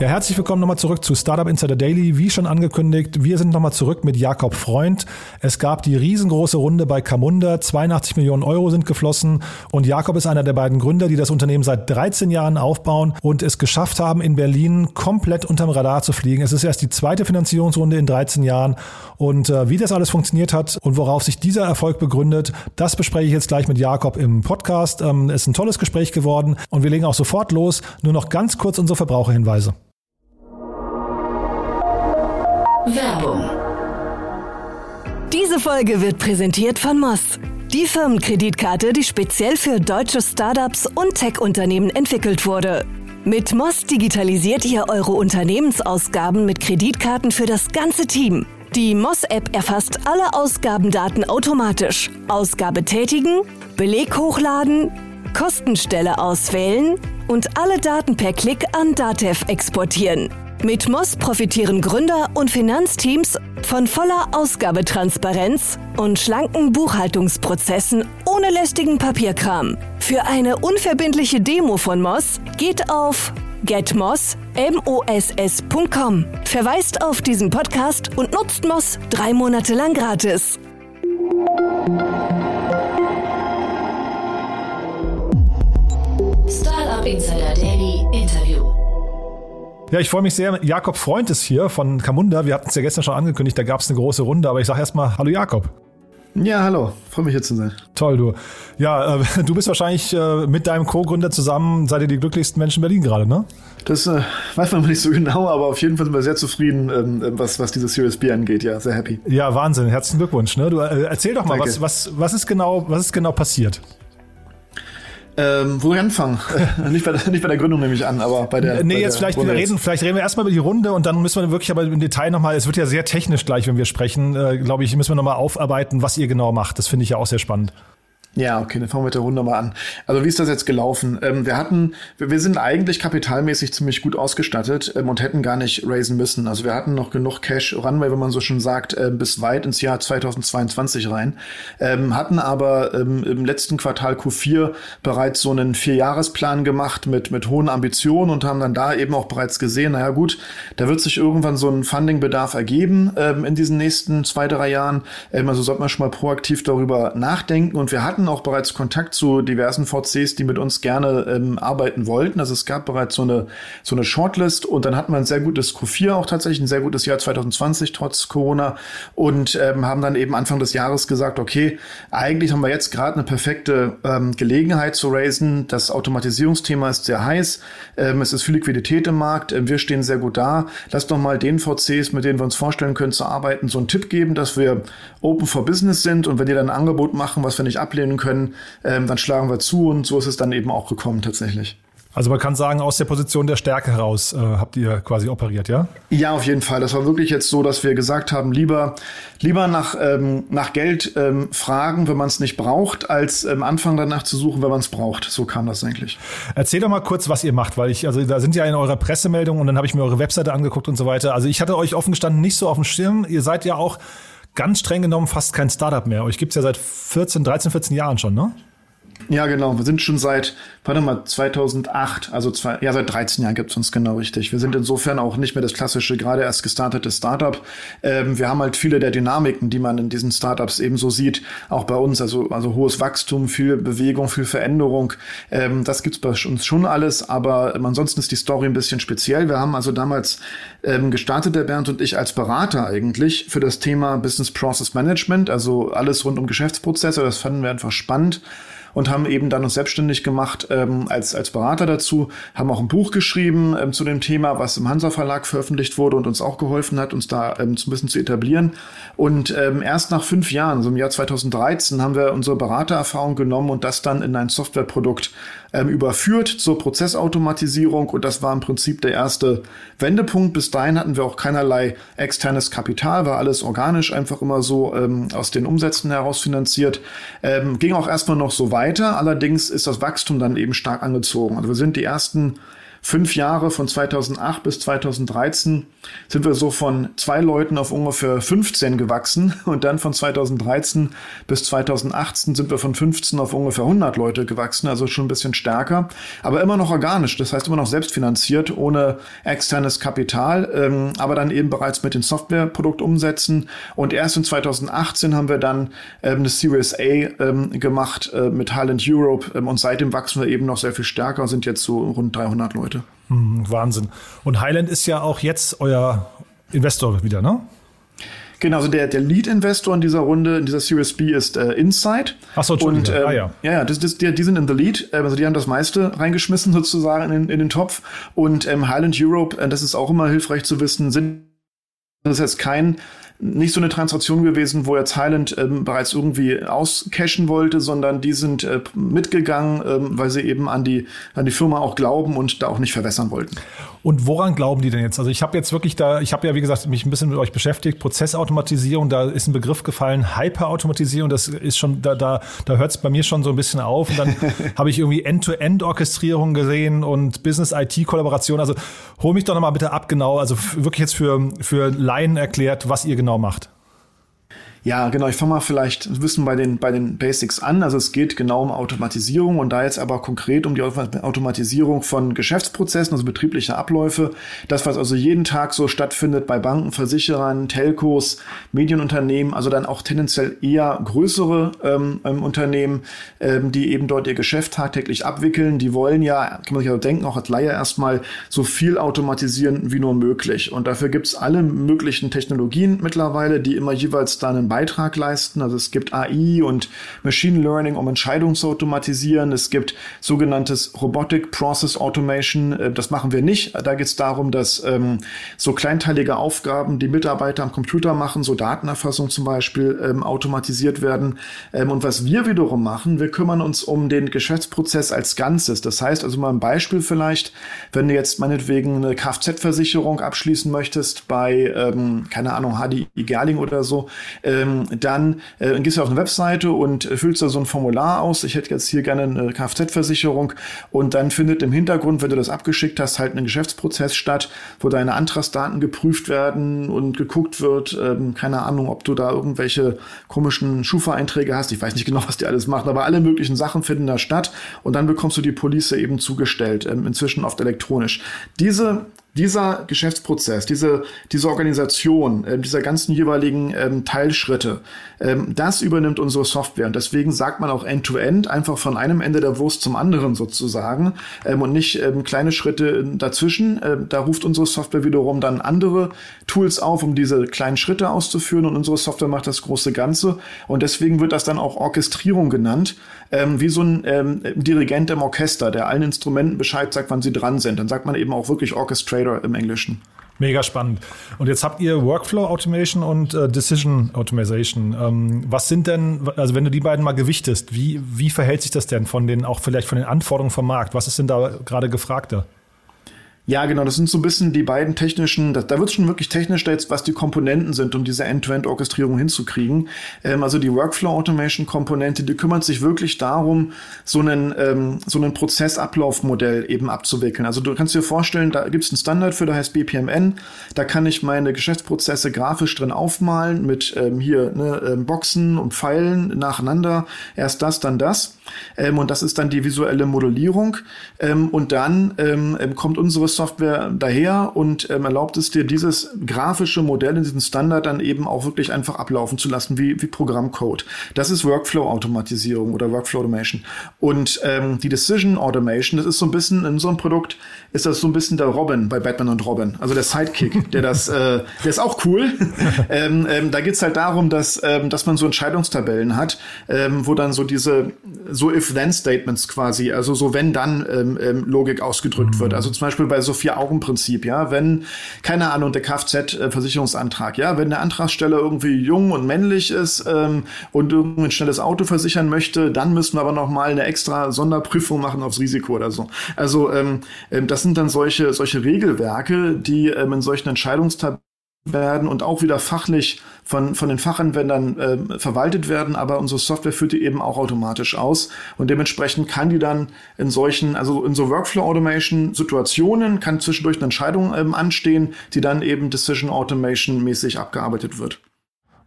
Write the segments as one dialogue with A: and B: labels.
A: Ja, herzlich willkommen nochmal zurück zu Startup Insider Daily. Wie schon angekündigt, wir sind nochmal zurück mit Jakob Freund. Es gab die riesengroße Runde bei Camunda. 82 Millionen Euro sind geflossen und Jakob ist einer der beiden Gründer, die das Unternehmen seit 13 Jahren aufbauen und es geschafft haben, in Berlin komplett unterm Radar zu fliegen. Es ist erst die zweite Finanzierungsrunde in 13 Jahren und äh, wie das alles funktioniert hat und worauf sich dieser Erfolg begründet, das bespreche ich jetzt gleich mit Jakob im Podcast. Ähm, es ist ein tolles Gespräch geworden und wir legen auch sofort los. Nur noch ganz kurz unsere Verbraucherhinweise.
B: Werbung. Diese Folge wird präsentiert von Moss. Die Firmenkreditkarte, die speziell für deutsche Startups und Tech-Unternehmen entwickelt wurde. Mit Moss digitalisiert ihr eure Unternehmensausgaben mit Kreditkarten für das ganze Team. Die Moss-App erfasst alle Ausgabendaten automatisch. Ausgabe tätigen, Beleg hochladen, Kostenstelle auswählen und alle Daten per Klick an Datev exportieren. Mit Moss profitieren Gründer und Finanzteams von voller Ausgabetransparenz und schlanken Buchhaltungsprozessen ohne lästigen Papierkram. Für eine unverbindliche Demo von Moss geht auf getmoss.com. Verweist auf diesen Podcast und nutzt Moss drei Monate lang gratis.
A: Startup Insider Daily Interview. Ja, ich freue mich sehr. Jakob Freund ist hier von Camunda. Wir hatten es ja gestern schon angekündigt, da gab es eine große Runde, aber ich sage erstmal Hallo Jakob.
C: Ja, hallo. Freue mich hier zu sein.
A: Toll, du. Ja, äh, du bist wahrscheinlich äh, mit deinem Co-Gründer zusammen, seid ihr die glücklichsten Menschen in Berlin gerade, ne?
C: Das äh, weiß man nicht so genau, aber auf jeden Fall sind wir sehr zufrieden, ähm, was, was diese Series B angeht. Ja, sehr happy.
A: Ja, Wahnsinn. Herzlichen Glückwunsch. Ne? Du, äh, erzähl doch mal, was, was, was, ist genau, was ist genau passiert?
C: Ähm, wo wir anfangen? nicht, bei der, nicht bei der Gründung nehme ich an, aber bei der.
A: Nee,
C: bei
A: jetzt
C: der
A: vielleicht reden, vielleicht reden wir erstmal über die Runde und dann müssen wir wirklich aber im Detail nochmal, es wird ja sehr technisch gleich, wenn wir sprechen, äh, glaube ich, müssen wir nochmal aufarbeiten, was ihr genau macht. Das finde ich ja auch sehr spannend.
C: Ja, okay, dann fangen wir mit der Runde mal an. Also wie ist das jetzt gelaufen? Ähm, wir hatten, wir, wir, sind eigentlich kapitalmäßig ziemlich gut ausgestattet ähm, und hätten gar nicht raisen müssen. Also wir hatten noch genug Cash Runway, wenn man so schon sagt, äh, bis weit ins Jahr 2022 rein. Ähm, hatten aber ähm, im letzten Quartal Q4 bereits so einen Vierjahresplan gemacht mit, mit hohen Ambitionen und haben dann da eben auch bereits gesehen, naja gut, da wird sich irgendwann so ein Fundingbedarf ergeben ähm, in diesen nächsten zwei, drei Jahren. Ähm, also sollte man schon mal proaktiv darüber nachdenken und wir hatten auch bereits Kontakt zu diversen VCs, die mit uns gerne ähm, arbeiten wollten. Also es gab bereits so eine, so eine Shortlist und dann hatten wir ein sehr gutes Q4 auch tatsächlich, ein sehr gutes Jahr 2020 trotz Corona und ähm, haben dann eben Anfang des Jahres gesagt, okay, eigentlich haben wir jetzt gerade eine perfekte ähm, Gelegenheit zu raisen. Das Automatisierungsthema ist sehr heiß. Ähm, es ist viel Liquidität im Markt. Ähm, wir stehen sehr gut da. Lass doch mal den VCs, mit denen wir uns vorstellen können zu arbeiten, so einen Tipp geben, dass wir open for business sind und wenn die dann ein Angebot machen, was wir nicht ablehnen können, ähm, dann schlagen wir zu und so ist es dann eben auch gekommen tatsächlich.
A: Also man kann sagen, aus der Position der Stärke heraus äh, habt ihr quasi operiert, ja?
C: Ja, auf jeden Fall. Das war wirklich jetzt so, dass wir gesagt haben, lieber, lieber nach, ähm, nach Geld ähm, fragen, wenn man es nicht braucht, als ähm, anfangen danach zu suchen, wenn man es braucht. So kam das eigentlich.
A: Erzähl doch mal kurz, was ihr macht, weil ich, also da sind ja in eurer Pressemeldung und dann habe ich mir eure Webseite angeguckt und so weiter. Also ich hatte euch offen gestanden nicht so auf dem Schirm. Ihr seid ja auch ganz streng genommen fast kein Startup mehr. Euch gibt es ja seit 14, 13, 14 Jahren schon, ne?
C: Ja, genau. Wir sind schon seit, warte mal, 2008, also zwei, ja, seit 13 Jahren gibt's uns genau richtig. Wir sind insofern auch nicht mehr das klassische, gerade erst gestartete Startup. Ähm, wir haben halt viele der Dynamiken, die man in diesen Startups ebenso sieht, auch bei uns. Also, also hohes Wachstum, viel Bewegung, viel Veränderung. Ähm, das gibt's bei uns schon alles, aber ansonsten ist die Story ein bisschen speziell. Wir haben also damals ähm, gestartet, der Bernd und ich, als Berater eigentlich für das Thema Business Process Management, also alles rund um Geschäftsprozesse. Das fanden wir einfach spannend und haben eben dann uns selbstständig gemacht ähm, als, als Berater dazu, haben auch ein Buch geschrieben ähm, zu dem Thema, was im Hansa Verlag veröffentlicht wurde und uns auch geholfen hat, uns da ähm, so ein bisschen zu etablieren. Und ähm, erst nach fünf Jahren, so im Jahr 2013, haben wir unsere Beratererfahrung genommen und das dann in ein Softwareprodukt ähm, überführt zur Prozessautomatisierung und das war im Prinzip der erste Wendepunkt. Bis dahin hatten wir auch keinerlei externes Kapital, war alles organisch einfach immer so ähm, aus den Umsätzen heraus finanziert. Ähm, ging auch erstmal noch so weiter, allerdings ist das Wachstum dann eben stark angezogen. Also wir sind die ersten fünf Jahre von 2008 bis 2013 sind wir so von zwei Leuten auf ungefähr 15 gewachsen und dann von 2013 bis 2018 sind wir von 15 auf ungefähr 100 Leute gewachsen, also schon ein bisschen stärker, aber immer noch organisch, das heißt immer noch selbstfinanziert, ohne externes Kapital, ähm, aber dann eben bereits mit den Softwareprodukt umsetzen und erst in 2018 haben wir dann ähm, eine Series A ähm, gemacht äh, mit Highland Europe ähm, und seitdem wachsen wir eben noch sehr viel stärker sind jetzt so rund 300 Leute.
A: Hm, Wahnsinn. Und Highland ist ja auch jetzt euer Investor wieder, ne?
C: Genau, also der, der Lead-Investor in dieser Runde, in dieser Series B ist äh, Insight.
A: Achso,
C: und ähm, ah, ja. Ja, ja, das, das, die, die sind in the Lead, also die haben das meiste reingeschmissen sozusagen in, den, in den Topf. Und ähm, Highland Europe, äh, das ist auch immer hilfreich zu wissen, sind das ist jetzt kein nicht so eine Transaktion gewesen, wo jetzt Highland ähm, bereits irgendwie auscashen wollte, sondern die sind äh, mitgegangen, ähm, weil sie eben an die, an die Firma auch glauben und da auch nicht verwässern wollten.
A: Und woran glauben die denn jetzt? Also ich habe jetzt wirklich da, ich habe ja wie gesagt mich ein bisschen mit euch beschäftigt, Prozessautomatisierung, da ist ein Begriff gefallen, Hyperautomatisierung, das ist schon, da, da, da hört es bei mir schon so ein bisschen auf. Und dann habe ich irgendwie End-to-End-Orchestrierung gesehen und Business-IT-Kollaboration. Also hol mich doch nochmal bitte ab, genau, also wirklich jetzt für, für Laien erklärt, was ihr genau macht.
C: Ja, genau. Ich fange mal vielleicht ein bisschen bei den, bei den Basics an. Also es geht genau um Automatisierung und da jetzt aber konkret um die Automatisierung von Geschäftsprozessen, also betriebliche Abläufe. Das, was also jeden Tag so stattfindet bei Banken, Versicherern, Telcos, Medienunternehmen, also dann auch tendenziell eher größere ähm, ähm, Unternehmen, ähm, die eben dort ihr Geschäft tagtäglich abwickeln. Die wollen ja, kann man sich also denken, auch als Laie erstmal so viel automatisieren wie nur möglich. Und dafür gibt's alle möglichen Technologien mittlerweile, die immer jeweils dann Beitrag leisten. Also es gibt AI und Machine Learning, um Entscheidungen zu automatisieren. Es gibt sogenanntes Robotic Process Automation. Äh, das machen wir nicht. Da geht es darum, dass ähm, so kleinteilige Aufgaben, die Mitarbeiter am Computer machen, so Datenerfassung zum Beispiel, ähm, automatisiert werden. Ähm, und was wir wiederum machen, wir kümmern uns um den Geschäftsprozess als Ganzes. Das heißt also mal ein Beispiel vielleicht, wenn du jetzt meinetwegen eine Kfz-Versicherung abschließen möchtest bei, ähm, keine Ahnung, HDI Gerling oder so, ähm, ähm, dann äh, gehst du auf eine Webseite und füllst da so ein Formular aus. Ich hätte jetzt hier gerne eine Kfz-Versicherung und dann findet im Hintergrund, wenn du das abgeschickt hast, halt ein Geschäftsprozess statt, wo deine Antragsdaten geprüft werden und geguckt wird, ähm, keine Ahnung, ob du da irgendwelche komischen Schufa-Einträge hast. Ich weiß nicht genau, was die alles machen, aber alle möglichen Sachen finden da statt und dann bekommst du die Police eben zugestellt, ähm, inzwischen oft elektronisch. Diese dieser Geschäftsprozess, diese, diese Organisation, äh, dieser ganzen jeweiligen ähm, Teilschritte, ähm, das übernimmt unsere Software. Und deswegen sagt man auch End-to-End, -End, einfach von einem Ende der Wurst zum anderen sozusagen ähm, und nicht ähm, kleine Schritte dazwischen. Ähm, da ruft unsere Software wiederum dann andere Tools auf, um diese kleinen Schritte auszuführen und unsere Software macht das große Ganze. Und deswegen wird das dann auch Orchestrierung genannt, ähm, wie so ein ähm, Dirigent im Orchester, der allen Instrumenten Bescheid sagt, wann sie dran sind. Dann sagt man eben auch wirklich Orchestrator im Englischen.
A: Mega spannend. Und jetzt habt ihr Workflow Automation und äh, Decision Automation. Ähm, was sind denn, also wenn du die beiden mal gewichtest, wie, wie verhält sich das denn von den, auch vielleicht von den Anforderungen vom Markt? Was ist denn da gerade gefragter?
C: Ja, genau, das sind so ein bisschen die beiden technischen, da, da wird es schon wirklich technisch jetzt, was die Komponenten sind, um diese End-to-End-Orchestrierung hinzukriegen. Ähm, also die Workflow-Automation-Komponente, die kümmert sich wirklich darum, so einen, ähm, so einen Prozessablaufmodell eben abzuwickeln. Also du kannst dir vorstellen, da gibt es einen Standard für, der heißt BPMN. Da kann ich meine Geschäftsprozesse grafisch drin aufmalen mit ähm, hier ne, ähm, Boxen und Pfeilen nacheinander. Erst das, dann das. Ähm, und das ist dann die visuelle Modellierung. Ähm, und dann kommt unsere Software daher und ähm, erlaubt es dir, dieses grafische Modell in diesem Standard dann eben auch wirklich einfach ablaufen zu lassen, wie, wie Programmcode. Das ist Workflow-Automatisierung oder Workflow-Automation. Und ähm, die Decision Automation, das ist so ein bisschen, in so einem Produkt ist das so ein bisschen der Robin bei Batman und Robin, also der Sidekick, der das, äh, der ist auch cool. ähm, ähm, da geht's halt darum, dass, ähm, dass man so Entscheidungstabellen hat, ähm, wo dann so diese, so If-Then-Statements quasi, also so Wenn-Dann-Logik ähm, ähm, ausgedrückt mhm. wird. Also zum Beispiel bei so Vier-Augen-Prinzip, ja, wenn, keine Ahnung, der Kfz-Versicherungsantrag, ja, wenn der Antragsteller irgendwie jung und männlich ist ähm, und irgendwie ein schnelles Auto versichern möchte, dann müssen wir aber noch mal eine extra Sonderprüfung machen aufs Risiko oder so. Also ähm, ähm das sind dann solche, solche Regelwerke, die ähm, in solchen Entscheidungstabellen werden und auch wieder fachlich von, von den Fachanwendern äh, verwaltet werden, aber unsere Software führt die eben auch automatisch aus und dementsprechend kann die dann in solchen, also in so Workflow-Automation-Situationen kann zwischendurch eine Entscheidung ähm, anstehen, die dann eben Decision Automation mäßig abgearbeitet wird.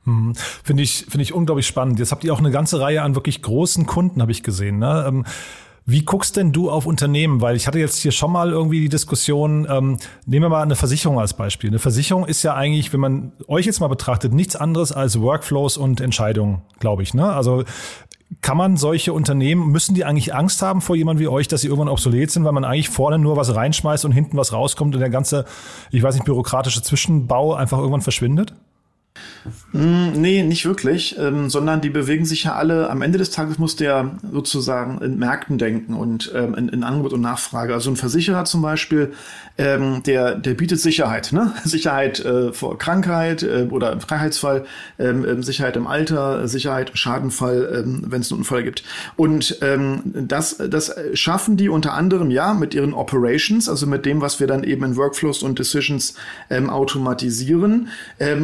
A: Hm. Finde ich, finde ich unglaublich spannend. Jetzt habt ihr auch eine ganze Reihe an wirklich großen Kunden, habe ich gesehen. Ne? Ähm, wie guckst denn du auf Unternehmen? Weil ich hatte jetzt hier schon mal irgendwie die Diskussion, ähm, nehmen wir mal eine Versicherung als Beispiel. Eine Versicherung ist ja eigentlich, wenn man euch jetzt mal betrachtet, nichts anderes als Workflows und Entscheidungen, glaube ich. Ne? Also kann man solche Unternehmen, müssen die eigentlich Angst haben vor jemandem wie euch, dass sie irgendwann obsolet sind, weil man eigentlich vorne nur was reinschmeißt und hinten was rauskommt und der ganze, ich weiß nicht, bürokratische Zwischenbau einfach irgendwann verschwindet?
C: Mm, nee, nicht wirklich, ähm, sondern die bewegen sich ja alle. Am Ende des Tages muss der sozusagen in Märkten denken und ähm, in, in, Angebot und Nachfrage. Also ein Versicherer zum Beispiel, ähm, der, der bietet Sicherheit, ne? Sicherheit äh, vor Krankheit äh, oder Krankheitsfall, ähm, ähm, Sicherheit im Alter, Sicherheit im Schadenfall, ähm, wenn es einen Unfall gibt. Und das, das schaffen die unter anderem ja mit ihren Operations, also mit dem, was wir dann eben in Workflows und Decisions automatisieren.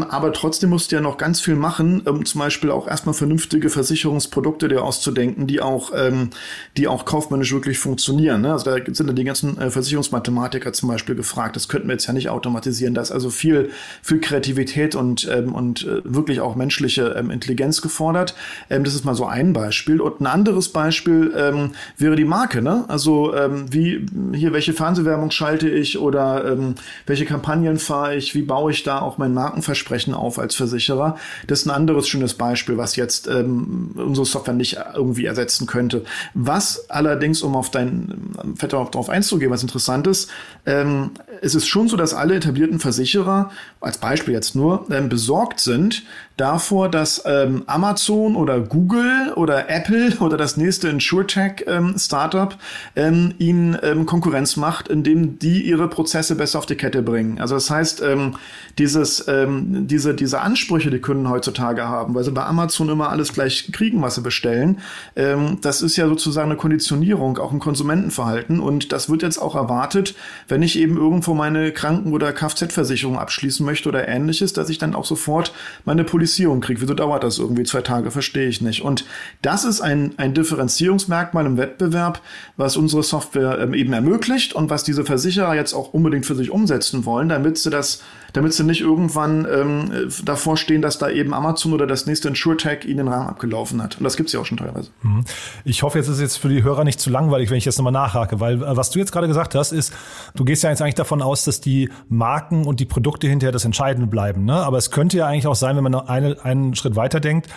C: aber trotzdem muss musst ja noch ganz viel machen, um zum Beispiel auch erstmal vernünftige Versicherungsprodukte dir auszudenken, die auch, ähm, die auch kaufmännisch wirklich funktionieren. Ne? Also da sind dann die ganzen äh, Versicherungsmathematiker zum Beispiel gefragt. Das könnten wir jetzt ja nicht automatisieren. Da ist also viel, viel Kreativität und, ähm, und äh, wirklich auch menschliche ähm, Intelligenz gefordert. Ähm, das ist mal so ein Beispiel. Und ein anderes Beispiel ähm, wäre die Marke. Ne? Also ähm, wie hier, welche Fernsehwerbung schalte ich oder ähm, welche Kampagnen fahre ich, wie baue ich da auch mein Markenversprechen auf als Versicherer? Das ist ein anderes schönes Beispiel, was jetzt ähm, unsere Software nicht irgendwie ersetzen könnte. Was allerdings, um auf dein Fett darauf einzugehen, was interessant ist, ähm, es ist schon so, dass alle etablierten Versicherer, als Beispiel jetzt nur, ähm, besorgt sind, davor, dass ähm, Amazon oder Google oder Apple oder das nächste InsurTech-Startup ähm, ähm, ihnen ähm, Konkurrenz macht, indem die ihre Prozesse besser auf die Kette bringen. Also das heißt, ähm, dieses, diese, diese Ansprüche, die Kunden heutzutage haben, weil sie bei Amazon immer alles gleich kriegen, was sie bestellen, das ist ja sozusagen eine Konditionierung, auch im Konsumentenverhalten. Und das wird jetzt auch erwartet, wenn ich eben irgendwo meine Kranken- oder Kfz-Versicherung abschließen möchte oder ähnliches, dass ich dann auch sofort meine Politik Differenzierung kriege. Wieso dauert das irgendwie zwei Tage? Verstehe ich nicht. Und das ist ein, ein Differenzierungsmerkmal im Wettbewerb, was unsere Software ähm, eben ermöglicht und was diese Versicherer jetzt auch unbedingt für sich umsetzen wollen, damit sie das, damit sie nicht irgendwann ähm, davor stehen, dass da eben Amazon oder das nächste InsurTech ihnen den Rahmen abgelaufen hat. Und das gibt es ja auch schon teilweise.
A: Mhm. Ich hoffe, jetzt ist jetzt für die Hörer nicht zu langweilig, wenn ich jetzt nochmal nachhake, weil äh, was du jetzt gerade gesagt hast, ist, du gehst ja jetzt eigentlich davon aus, dass die Marken und die Produkte hinterher das Entscheidende bleiben. Ne? Aber es könnte ja eigentlich auch sein, wenn man eine, einen Schritt weiter denkt,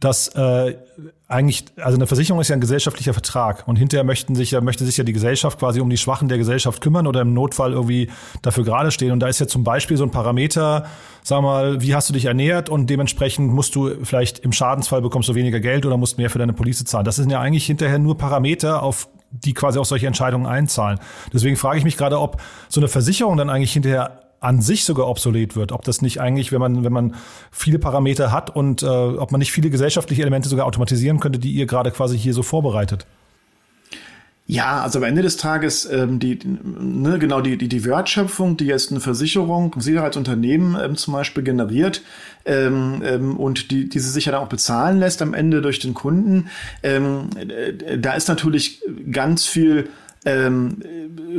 A: dass äh, eigentlich, also eine Versicherung ist ja ein gesellschaftlicher Vertrag und hinterher möchten sich ja, möchte sich ja die Gesellschaft quasi um die Schwachen der Gesellschaft kümmern oder im Notfall irgendwie dafür gerade stehen. Und da ist ja zum Beispiel so ein Parameter, sag mal, wie hast du dich ernährt und dementsprechend musst du vielleicht im Schadensfall bekommst du weniger Geld oder musst mehr für deine Police zahlen. Das sind ja eigentlich hinterher nur Parameter, auf die quasi auch solche Entscheidungen einzahlen. Deswegen frage ich mich gerade, ob so eine Versicherung dann eigentlich hinterher an sich sogar obsolet wird. Ob das nicht eigentlich, wenn man, wenn man viele Parameter hat und äh, ob man nicht viele gesellschaftliche Elemente sogar automatisieren könnte, die ihr gerade quasi hier so vorbereitet.
C: Ja, also am Ende des Tages ähm, die, ne, genau die, die, die Wertschöpfung, die jetzt eine Versicherung, ein Sicherheitsunternehmen ähm, zum Beispiel generiert ähm, ähm, und die, diese sich ja dann auch bezahlen lässt am Ende durch den Kunden, ähm, äh, da ist natürlich ganz viel ähm,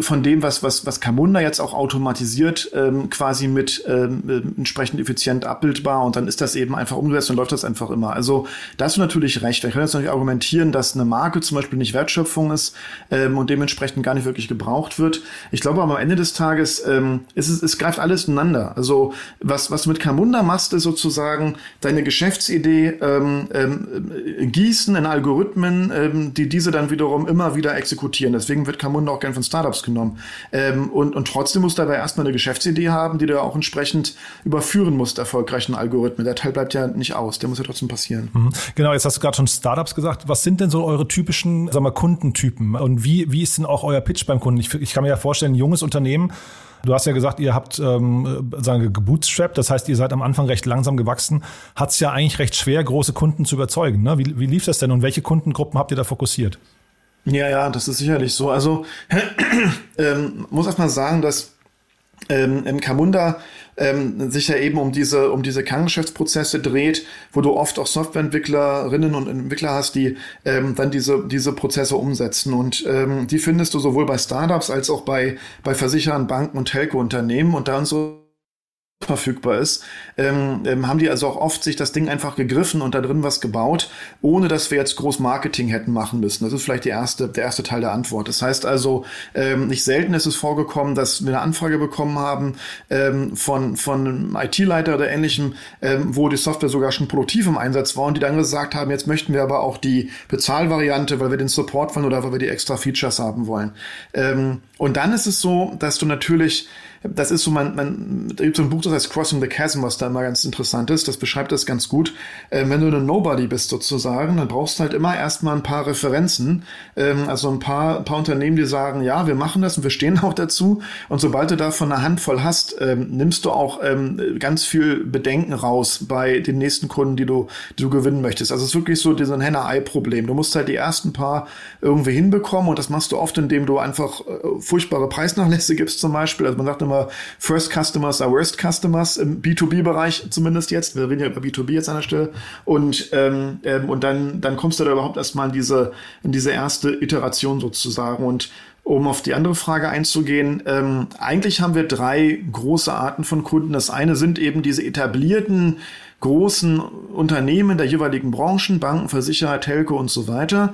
C: von dem, was, was, was Camunda jetzt auch automatisiert ähm, quasi mit ähm, entsprechend effizient abbildbar und dann ist das eben einfach umgesetzt und läuft das einfach immer. Also da hast du natürlich recht. Ich kann jetzt natürlich argumentieren, dass eine Marke zum Beispiel nicht Wertschöpfung ist ähm, und dementsprechend gar nicht wirklich gebraucht wird. Ich glaube aber am Ende des Tages ähm, ist es, es greift alles ineinander. Also was, was du mit Camunda machst, ist sozusagen deine Geschäftsidee ähm, ähm, gießen in Algorithmen, ähm, die diese dann wiederum immer wieder exekutieren. Deswegen wird wird Camunda auch gern von Startups genommen. Ähm, und, und trotzdem musst du dabei erstmal eine Geschäftsidee haben, die du auch entsprechend überführen musst, erfolgreichen Algorithmen. Der Teil bleibt ja nicht aus, der muss ja trotzdem passieren.
A: Mhm. Genau, jetzt hast du gerade schon Startups gesagt. Was sind denn so eure typischen, sagen wir, Kundentypen? Und wie, wie ist denn auch euer Pitch beim Kunden? Ich, ich kann mir ja vorstellen, ein junges Unternehmen, Du hast ja gesagt, ihr habt ähm, sagen gebootstrapped, das heißt, ihr seid am Anfang recht langsam gewachsen. Hat es ja eigentlich recht schwer, große Kunden zu überzeugen. Ne? Wie, wie lief das denn und welche Kundengruppen habt ihr da fokussiert?
C: Ja, ja, das ist sicherlich so. Also ähm, muss erst mal sagen, dass ähm, im Camunda ähm, sich ja eben um diese, um diese Kerngeschäftsprozesse dreht, wo du oft auch Softwareentwicklerinnen und Entwickler hast, die ähm, dann diese, diese Prozesse umsetzen. Und ähm, die findest du sowohl bei Startups als auch bei, bei Versicherern, Banken und Telco-Unternehmen. Und da unsere verfügbar ist, ähm, ähm, haben die also auch oft sich das Ding einfach gegriffen und da drin was gebaut, ohne dass wir jetzt groß Marketing hätten machen müssen. Das ist vielleicht die erste, der erste Teil der Antwort. Das heißt also, ähm, nicht selten ist es vorgekommen, dass wir eine Anfrage bekommen haben ähm, von, von einem IT-Leiter oder ähnlichem, ähm, wo die Software sogar schon produktiv im Einsatz war und die dann gesagt haben, jetzt möchten wir aber auch die Bezahlvariante, weil wir den Support wollen oder weil wir die extra Features haben wollen. Ähm, und dann ist es so, dass du natürlich das ist so, man, man, da gibt so ein Buch, das heißt Crossing the Chasm, was da immer ganz interessant ist. Das beschreibt das ganz gut. Ähm, wenn du eine Nobody bist sozusagen, dann brauchst du halt immer erstmal ein paar Referenzen. Ähm, also ein paar, ein paar Unternehmen, die sagen, ja, wir machen das und wir stehen auch dazu. Und sobald du davon eine Handvoll hast, ähm, nimmst du auch ähm, ganz viel Bedenken raus bei den nächsten Kunden, die du, die du gewinnen möchtest. Also es ist wirklich so dieser Henne-Ei-Problem. Du musst halt die ersten paar irgendwie hinbekommen und das machst du oft, indem du einfach äh, furchtbare Preisnachlässe gibst zum Beispiel. Also man sagt immer, immer First Customers are Worst Customers im B2B-Bereich zumindest jetzt. Wir reden ja über B2B jetzt an der Stelle. Und, ähm, ähm, und dann, dann kommst du da überhaupt erstmal in diese, in diese erste Iteration sozusagen. Und um auf die andere Frage einzugehen, ähm, eigentlich haben wir drei große Arten von Kunden. Das eine sind eben diese etablierten großen Unternehmen der jeweiligen Branchen, Banken, Versicherer, Telco und so weiter.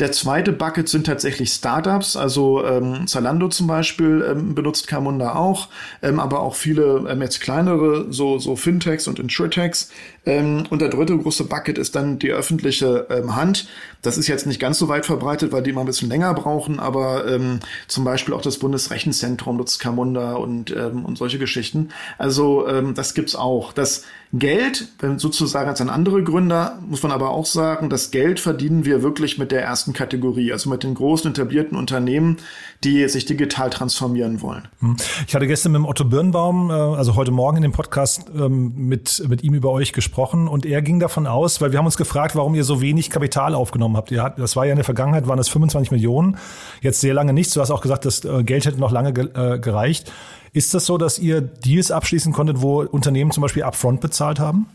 C: Der zweite Bucket sind tatsächlich Startups, also ähm, Zalando zum Beispiel ähm, benutzt Camunda auch, ähm, aber auch viele ähm, jetzt kleinere, so, so Fintechs und Insurtechs. Ähm, und der dritte große Bucket ist dann die öffentliche ähm, Hand. Das ist jetzt nicht ganz so weit verbreitet, weil die immer ein bisschen länger brauchen, aber ähm, zum Beispiel auch das Bundesrechenzentrum nutzt Camunda und, ähm, und solche Geschichten. Also ähm, das gibt's auch. Das Geld, sozusagen als ein anderer Gründer, muss man aber auch sagen, das Geld verdienen wir wirklich mit der ersten Kategorie, also mit den großen etablierten Unternehmen, die sich digital transformieren wollen.
A: Hm. Ich hatte gestern mit Otto Birnbaum, äh, also heute Morgen in dem Podcast ähm, mit, mit ihm über euch gesprochen und er ging davon aus, weil wir haben uns gefragt, warum ihr so wenig Kapital aufgenommen habt. Ihr habt das war ja in der Vergangenheit, waren es 25 Millionen, jetzt sehr lange nichts. Du hast auch gesagt, das äh, Geld hätte noch lange äh, gereicht. Ist das so, dass ihr Deals abschließen konntet, wo Unternehmen zum Beispiel Upfront bezahlt haben?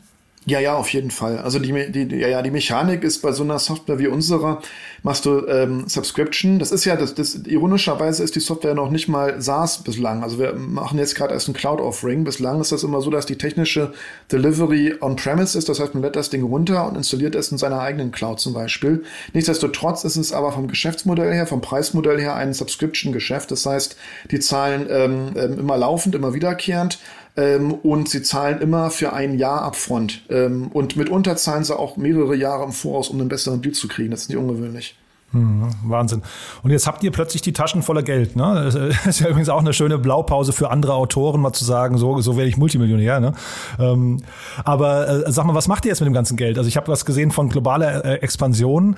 C: Ja, ja, auf jeden Fall. Also die, die, ja, ja, die Mechanik ist bei so einer Software wie unserer, machst du ähm, Subscription. Das ist ja, das, das ironischerweise ist die Software noch nicht mal SaaS bislang. Also wir machen jetzt gerade erst ein Cloud-Offering. Bislang ist das immer so, dass die technische Delivery on-premise ist. Das heißt, man lädt das Ding runter und installiert es in seiner eigenen Cloud zum Beispiel. Nichtsdestotrotz ist es aber vom Geschäftsmodell her, vom Preismodell her ein Subscription-Geschäft. Das heißt, die zahlen ähm, ähm immer laufend, immer wiederkehrend ähm, und sie zahlen immer für ein Jahr upfront. Ähm, und mitunter zahlen sie auch mehrere Jahre im Voraus, um einen besseren Deal zu kriegen. Das ist nicht ungewöhnlich.
A: Hm, Wahnsinn. Und jetzt habt ihr plötzlich die Taschen voller Geld. Ne? Das ist ja übrigens auch eine schöne Blaupause für andere Autoren, mal zu sagen, so, so werde ich Multimillionär. Ne? Ähm, aber äh, sag mal, was macht ihr jetzt mit dem ganzen Geld? Also ich habe was gesehen von globaler äh, Expansion.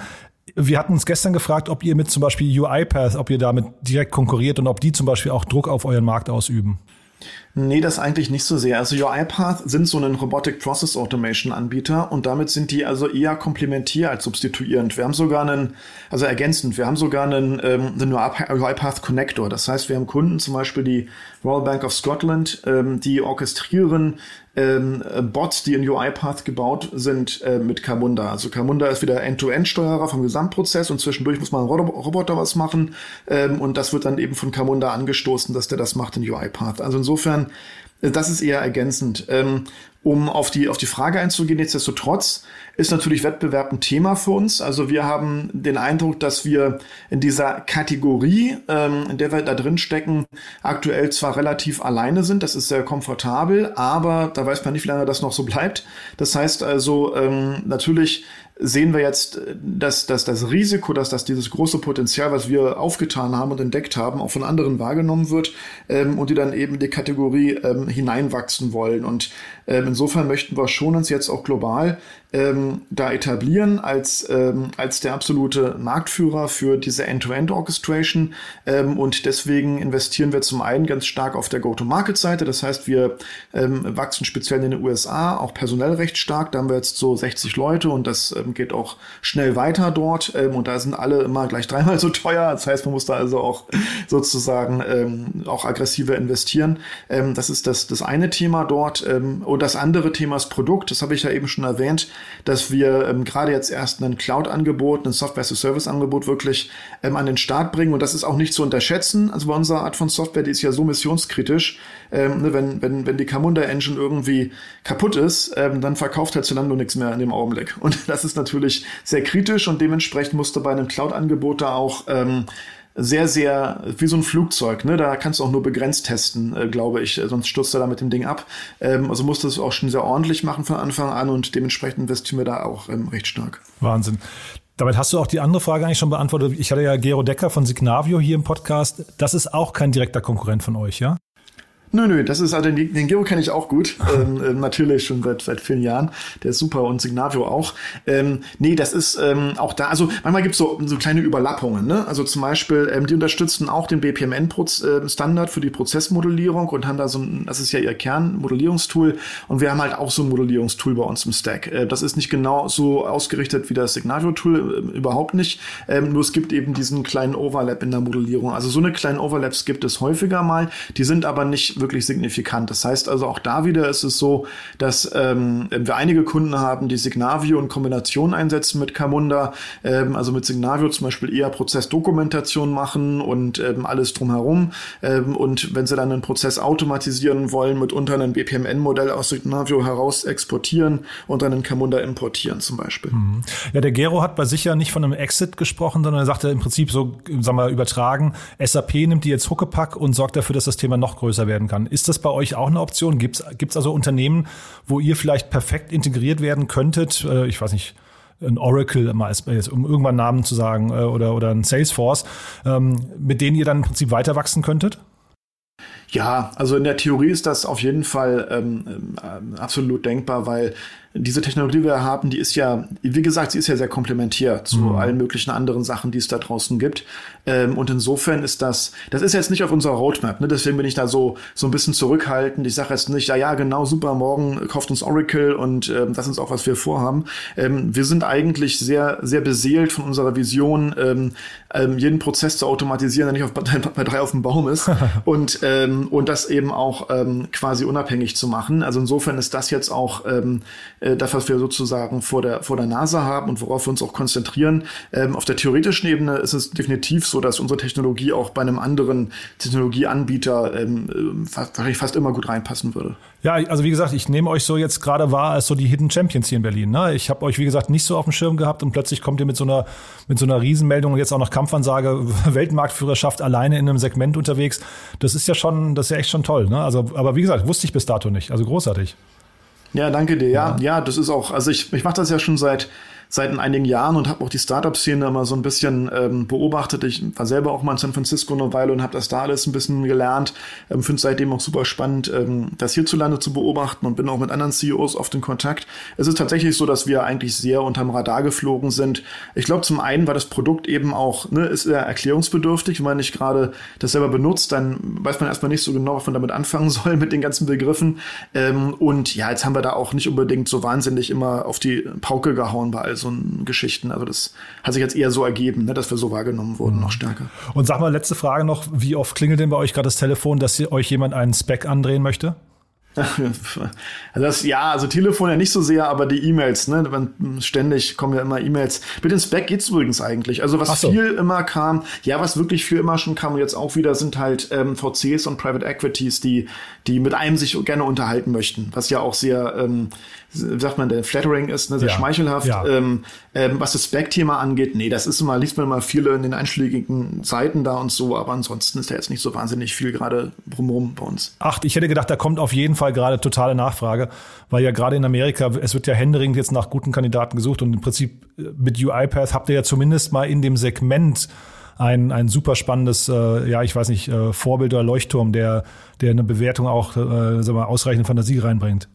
A: Wir hatten uns gestern gefragt, ob ihr mit zum Beispiel UiPath, ob ihr damit direkt konkurriert und ob die zum Beispiel auch Druck auf euren Markt ausüben.
C: Nee, das eigentlich nicht so sehr. Also UiPath sind so ein Robotic Process Automation Anbieter und damit sind die also eher komplementär als substituierend. Wir haben sogar einen, also ergänzend, wir haben sogar einen, ähm, einen UiPath Connector. Das heißt, wir haben Kunden, zum Beispiel die Royal Bank of Scotland, ähm, die orchestrieren ähm, Bots, die in UiPath gebaut sind, äh, mit Camunda. Also Camunda ist wieder End-to-End-Steuerer vom Gesamtprozess und zwischendurch muss man Roboter was machen ähm, und das wird dann eben von Camunda angestoßen, dass der das macht in UiPath. Also insofern, äh, das ist eher ergänzend. Ähm, um auf die, auf die Frage einzugehen, nichtsdestotrotz ist natürlich Wettbewerb ein Thema für uns. Also wir haben den Eindruck, dass wir in dieser Kategorie, ähm, in der wir da drin stecken, aktuell zwar relativ alleine sind. Das ist sehr komfortabel, aber da weiß man nicht, wie lange das noch so bleibt. Das heißt also, ähm, natürlich sehen wir jetzt, dass, dass das Risiko, dass, dass dieses große Potenzial, was wir aufgetan haben und entdeckt haben, auch von anderen wahrgenommen wird ähm, und die dann eben in die Kategorie ähm, hineinwachsen wollen. Und ähm, insofern möchten wir schon uns jetzt auch global ähm, da etablieren als, ähm, als der absolute Marktführer für diese End-to-End-Orchestration. Ähm, und deswegen investieren wir zum einen ganz stark auf der Go-to-Market-Seite. Das heißt, wir ähm, wachsen speziell in den USA auch personell recht stark. Da haben wir jetzt so 60 Leute und das ähm, geht auch schnell weiter dort. Ähm, und da sind alle immer gleich dreimal so teuer. Das heißt, man muss da also auch sozusagen ähm, auch aggressiver investieren. Ähm, das ist das, das eine Thema dort. Ähm, und das andere Thema ist Produkt. Das habe ich ja eben schon erwähnt dass wir ähm, gerade jetzt erst ein Cloud-Angebot, ein Software-as-a-Service-Angebot wirklich ähm, an den Start bringen. Und das ist auch nicht zu unterschätzen. Also bei unserer Art von Software, die ist ja so missionskritisch. Ähm, ne, wenn, wenn, wenn die Camunda Engine irgendwie kaputt ist, ähm, dann verkauft halt Zalando nichts mehr in dem Augenblick. Und das ist natürlich sehr kritisch und dementsprechend musste bei einem Cloud-Angebot da auch ähm, sehr, sehr wie so ein Flugzeug. Ne? Da kannst du auch nur begrenzt testen, äh, glaube ich. Sonst stürzt er da mit dem Ding ab. Ähm, also musst du es auch schon sehr ordentlich machen von Anfang an und dementsprechend investieren wir da auch ähm, recht stark.
A: Wahnsinn. Damit hast du auch die andere Frage eigentlich schon beantwortet. Ich hatte ja Gero Decker von Signavio hier im Podcast. Das ist auch kein direkter Konkurrent von euch, ja?
C: Nö, nö, das ist, also den, den Gero kenne ich auch gut. ähm, äh, natürlich schon seit, seit vielen Jahren. Der ist super und Signavio auch. Ähm, nee, das ist ähm, auch da, also manchmal gibt's so, so kleine Überlappungen. Ne? Also zum Beispiel, ähm, die unterstützen auch den BPMN-Standard für die Prozessmodellierung und haben da so ein, das ist ja ihr Kernmodellierungstool und wir haben halt auch so ein Modellierungstool bei uns im Stack. Äh, das ist nicht genau so ausgerichtet wie das Signavio-Tool, äh, überhaupt nicht. Ähm, nur es gibt eben diesen kleinen Overlap in der Modellierung. Also so eine kleinen Overlaps gibt es häufiger mal. Die sind aber nicht wirklich signifikant. Das heißt also auch da wieder ist es so, dass ähm, wir einige Kunden haben, die Signavio in Kombination einsetzen mit Camunda, ähm, also mit Signavio zum Beispiel eher Prozessdokumentation machen und ähm, alles drumherum. Ähm, und wenn sie dann einen Prozess automatisieren wollen, mitunter ein BPMN-Modell aus Signavio heraus exportieren und dann in Camunda importieren zum Beispiel. Mhm.
A: Ja, der Gero hat bei sich ja nicht von einem Exit gesprochen, sondern er sagte im Prinzip so, sagen wir, übertragen, SAP nimmt die jetzt Huckepack und sorgt dafür, dass das Thema noch größer werden kann. Ist das bei euch auch eine Option? Gibt es also Unternehmen, wo ihr vielleicht perfekt integriert werden könntet? Äh, ich weiß nicht, ein Oracle, um irgendwann Namen zu sagen, äh, oder, oder ein Salesforce, ähm, mit denen ihr dann im Prinzip weiter wachsen könntet?
C: Ja, also in der Theorie ist das auf jeden Fall ähm, ähm absolut denkbar, weil diese Technologie, die wir haben, die ist ja, wie gesagt, sie ist ja sehr komplementär zu mhm. allen möglichen anderen Sachen, die es da draußen gibt. Ähm, und insofern ist das, das ist jetzt nicht auf unserer Roadmap, ne? deswegen bin ich da so, so ein bisschen zurückhaltend. Ich sage jetzt nicht, ja, ja, genau, super, morgen kauft uns Oracle und ähm, das ist auch, was wir vorhaben. Ähm, wir sind eigentlich sehr, sehr beseelt von unserer Vision, ähm, ähm, jeden Prozess zu automatisieren, der nicht auf, bei drei auf dem Baum ist und, ähm, und das eben auch ähm, quasi unabhängig zu machen. Also insofern ist das jetzt auch ähm, äh, das, was wir sozusagen vor der, vor der Nase haben und worauf wir uns auch konzentrieren. Ähm, auf der theoretischen Ebene ist es definitiv so, dass unsere Technologie auch bei einem anderen Technologieanbieter ähm, fast, wahrscheinlich fast immer gut reinpassen würde.
A: Ja, also wie gesagt, ich nehme euch so jetzt gerade wahr als so die Hidden Champions hier in Berlin. Ne? Ich habe euch, wie gesagt, nicht so auf dem Schirm gehabt und plötzlich kommt ihr mit so einer, mit so einer Riesenmeldung und jetzt auch noch Kampfansage, Weltmarktführerschaft alleine in einem Segment unterwegs. Das ist ja schon, das ist ja echt schon toll. Ne? Also, aber wie gesagt, wusste ich bis dato nicht. Also großartig.
C: Ja, danke dir. Ja, ja, ja das ist auch, also ich, ich mache das ja schon seit seit einigen Jahren und habe auch die Startup-Szene immer so ein bisschen ähm, beobachtet. Ich war selber auch mal in San Francisco eine Weile und habe das da alles ein bisschen gelernt. Ähm, Finde es seitdem auch super spannend, ähm, das hierzulande zu beobachten und bin auch mit anderen CEOs oft in Kontakt. Es ist tatsächlich so, dass wir eigentlich sehr unterm Radar geflogen sind. Ich glaube, zum einen war das Produkt eben auch, ne, ist eher erklärungsbedürftig. Wenn man nicht gerade das selber benutzt, dann weiß man erstmal nicht so genau, was man damit anfangen soll mit den ganzen Begriffen. Ähm, und ja, jetzt haben wir da auch nicht unbedingt so wahnsinnig immer auf die Pauke gehauen bei all so Geschichten. Also das hat sich jetzt eher so ergeben, ne, dass wir so wahrgenommen wurden, mhm. noch stärker.
A: Und sag mal, letzte Frage noch, wie oft klingelt denn bei euch gerade das Telefon, dass euch jemand einen Spec andrehen möchte?
C: Also das, ja, also Telefon ja nicht so sehr, aber die E-Mails, ne? Ständig kommen ja immer E-Mails. Mit dem Spec geht's übrigens eigentlich. Also was so. viel immer kam, ja, was wirklich viel immer schon kam und jetzt auch wieder sind halt ähm, VCs und Private Equities, die, die mit einem sich gerne unterhalten möchten, was ja auch sehr, ähm, sagt man, der flattering ist, ne? sehr ja. schmeichelhaft. Ja. Ähm, ähm, was das Spec-Thema angeht, nee, das ist immer, liest man immer viele in den einschlägigen Seiten da und so, aber ansonsten ist da jetzt nicht so wahnsinnig viel gerade drumherum bei uns.
A: Ach, ich hätte gedacht, da kommt auf jeden Fall gerade totale Nachfrage, weil ja gerade in Amerika, es wird ja händeringend jetzt nach guten Kandidaten gesucht und im Prinzip äh, mit UiPath habt ihr ja zumindest mal in dem Segment ein, ein super spannendes, äh, ja, ich weiß nicht, äh, Vorbild oder Leuchtturm, der, der eine Bewertung auch, äh, sag mal, ausreichende Fantasie reinbringt.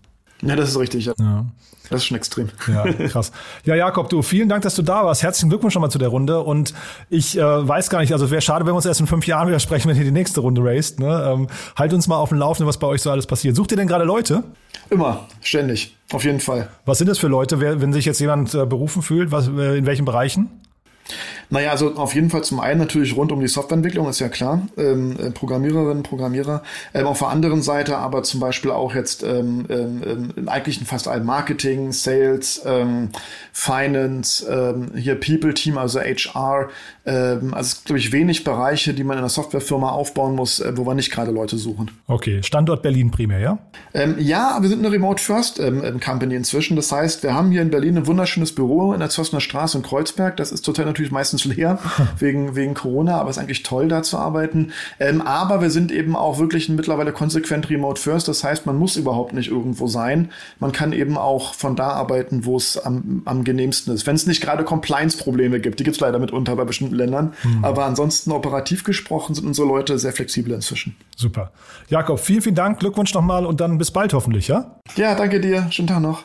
C: Ja, das ist richtig. Ja. ja. Das ist schon extrem.
A: Ja, krass. Ja, Jakob, du, vielen Dank, dass du da warst. Herzlichen Glückwunsch schon mal zu der Runde. Und ich äh, weiß gar nicht, also wäre schade, wenn wir uns erst in fünf Jahren wieder sprechen, wenn ihr die nächste Runde raced. Ne? Ähm, halt uns mal auf dem Laufenden, was bei euch so alles passiert. Sucht ihr denn gerade Leute?
C: Immer, ständig, auf jeden Fall.
A: Was sind das für Leute, wenn sich jetzt jemand äh, berufen fühlt? Was, äh, in welchen Bereichen?
C: Naja, also auf jeden Fall zum einen natürlich rund um die Softwareentwicklung, ist ja klar. Ähm, äh, Programmiererinnen, Programmierer. Ähm, auf der anderen Seite aber zum Beispiel auch jetzt ähm, ähm, ähm eigentlich fast allem Marketing, Sales, ähm, Finance, ähm, hier People-Team, also HR. Ähm, also es glaube ich, wenig Bereiche, die man in einer Softwarefirma aufbauen muss, äh, wo wir nicht gerade Leute suchen.
A: Okay, Standort Berlin primär, ja?
C: Ähm, ja, wir sind eine Remote First ähm, Company inzwischen. Das heißt, wir haben hier in Berlin ein wunderschönes Büro in der Zosner Straße in Kreuzberg. Das ist total natürlich meistens leer wegen, wegen Corona, aber es ist eigentlich toll, da zu arbeiten. Ähm, aber wir sind eben auch wirklich mittlerweile konsequent Remote First. Das heißt, man muss überhaupt nicht irgendwo sein. Man kann eben auch von da arbeiten, wo es am, am genehmsten ist. Wenn es nicht gerade Compliance-Probleme gibt, die gibt es leider mitunter bei bestimmten Ländern. Mhm. Aber ansonsten operativ gesprochen sind unsere Leute sehr flexibel inzwischen.
A: Super. Jakob, vielen, vielen Dank. Glückwunsch nochmal und dann bis bald hoffentlich, ja?
C: Ja, danke dir. Schönen Tag noch.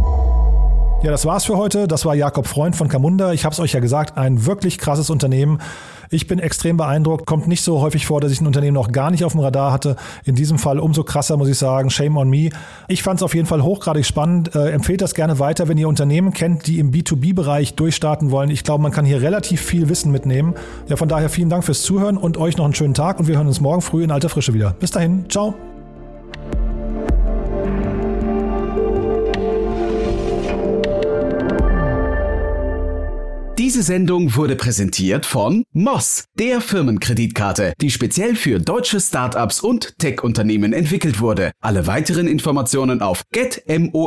A: Ja, das war's für heute. Das war Jakob Freund von Camunda. Ich habe es euch ja gesagt, ein wirklich krasses Unternehmen. Ich bin extrem beeindruckt. Kommt nicht so häufig vor, dass ich ein Unternehmen noch gar nicht auf dem Radar hatte. In diesem Fall umso krasser, muss ich sagen. Shame on me. Ich fand es auf jeden Fall hochgradig spannend. Äh, empfehlt das gerne weiter, wenn ihr Unternehmen kennt, die im B2B-Bereich durchstarten wollen. Ich glaube, man kann hier relativ viel Wissen mitnehmen. Ja, von daher vielen Dank fürs Zuhören und euch noch einen schönen Tag und wir hören uns morgen früh in alter Frische wieder. Bis dahin. Ciao.
B: Diese Sendung wurde präsentiert von Moss, der Firmenkreditkarte, die speziell für deutsche Startups und Tech-Unternehmen entwickelt wurde. Alle weiteren Informationen auf getmoss.de.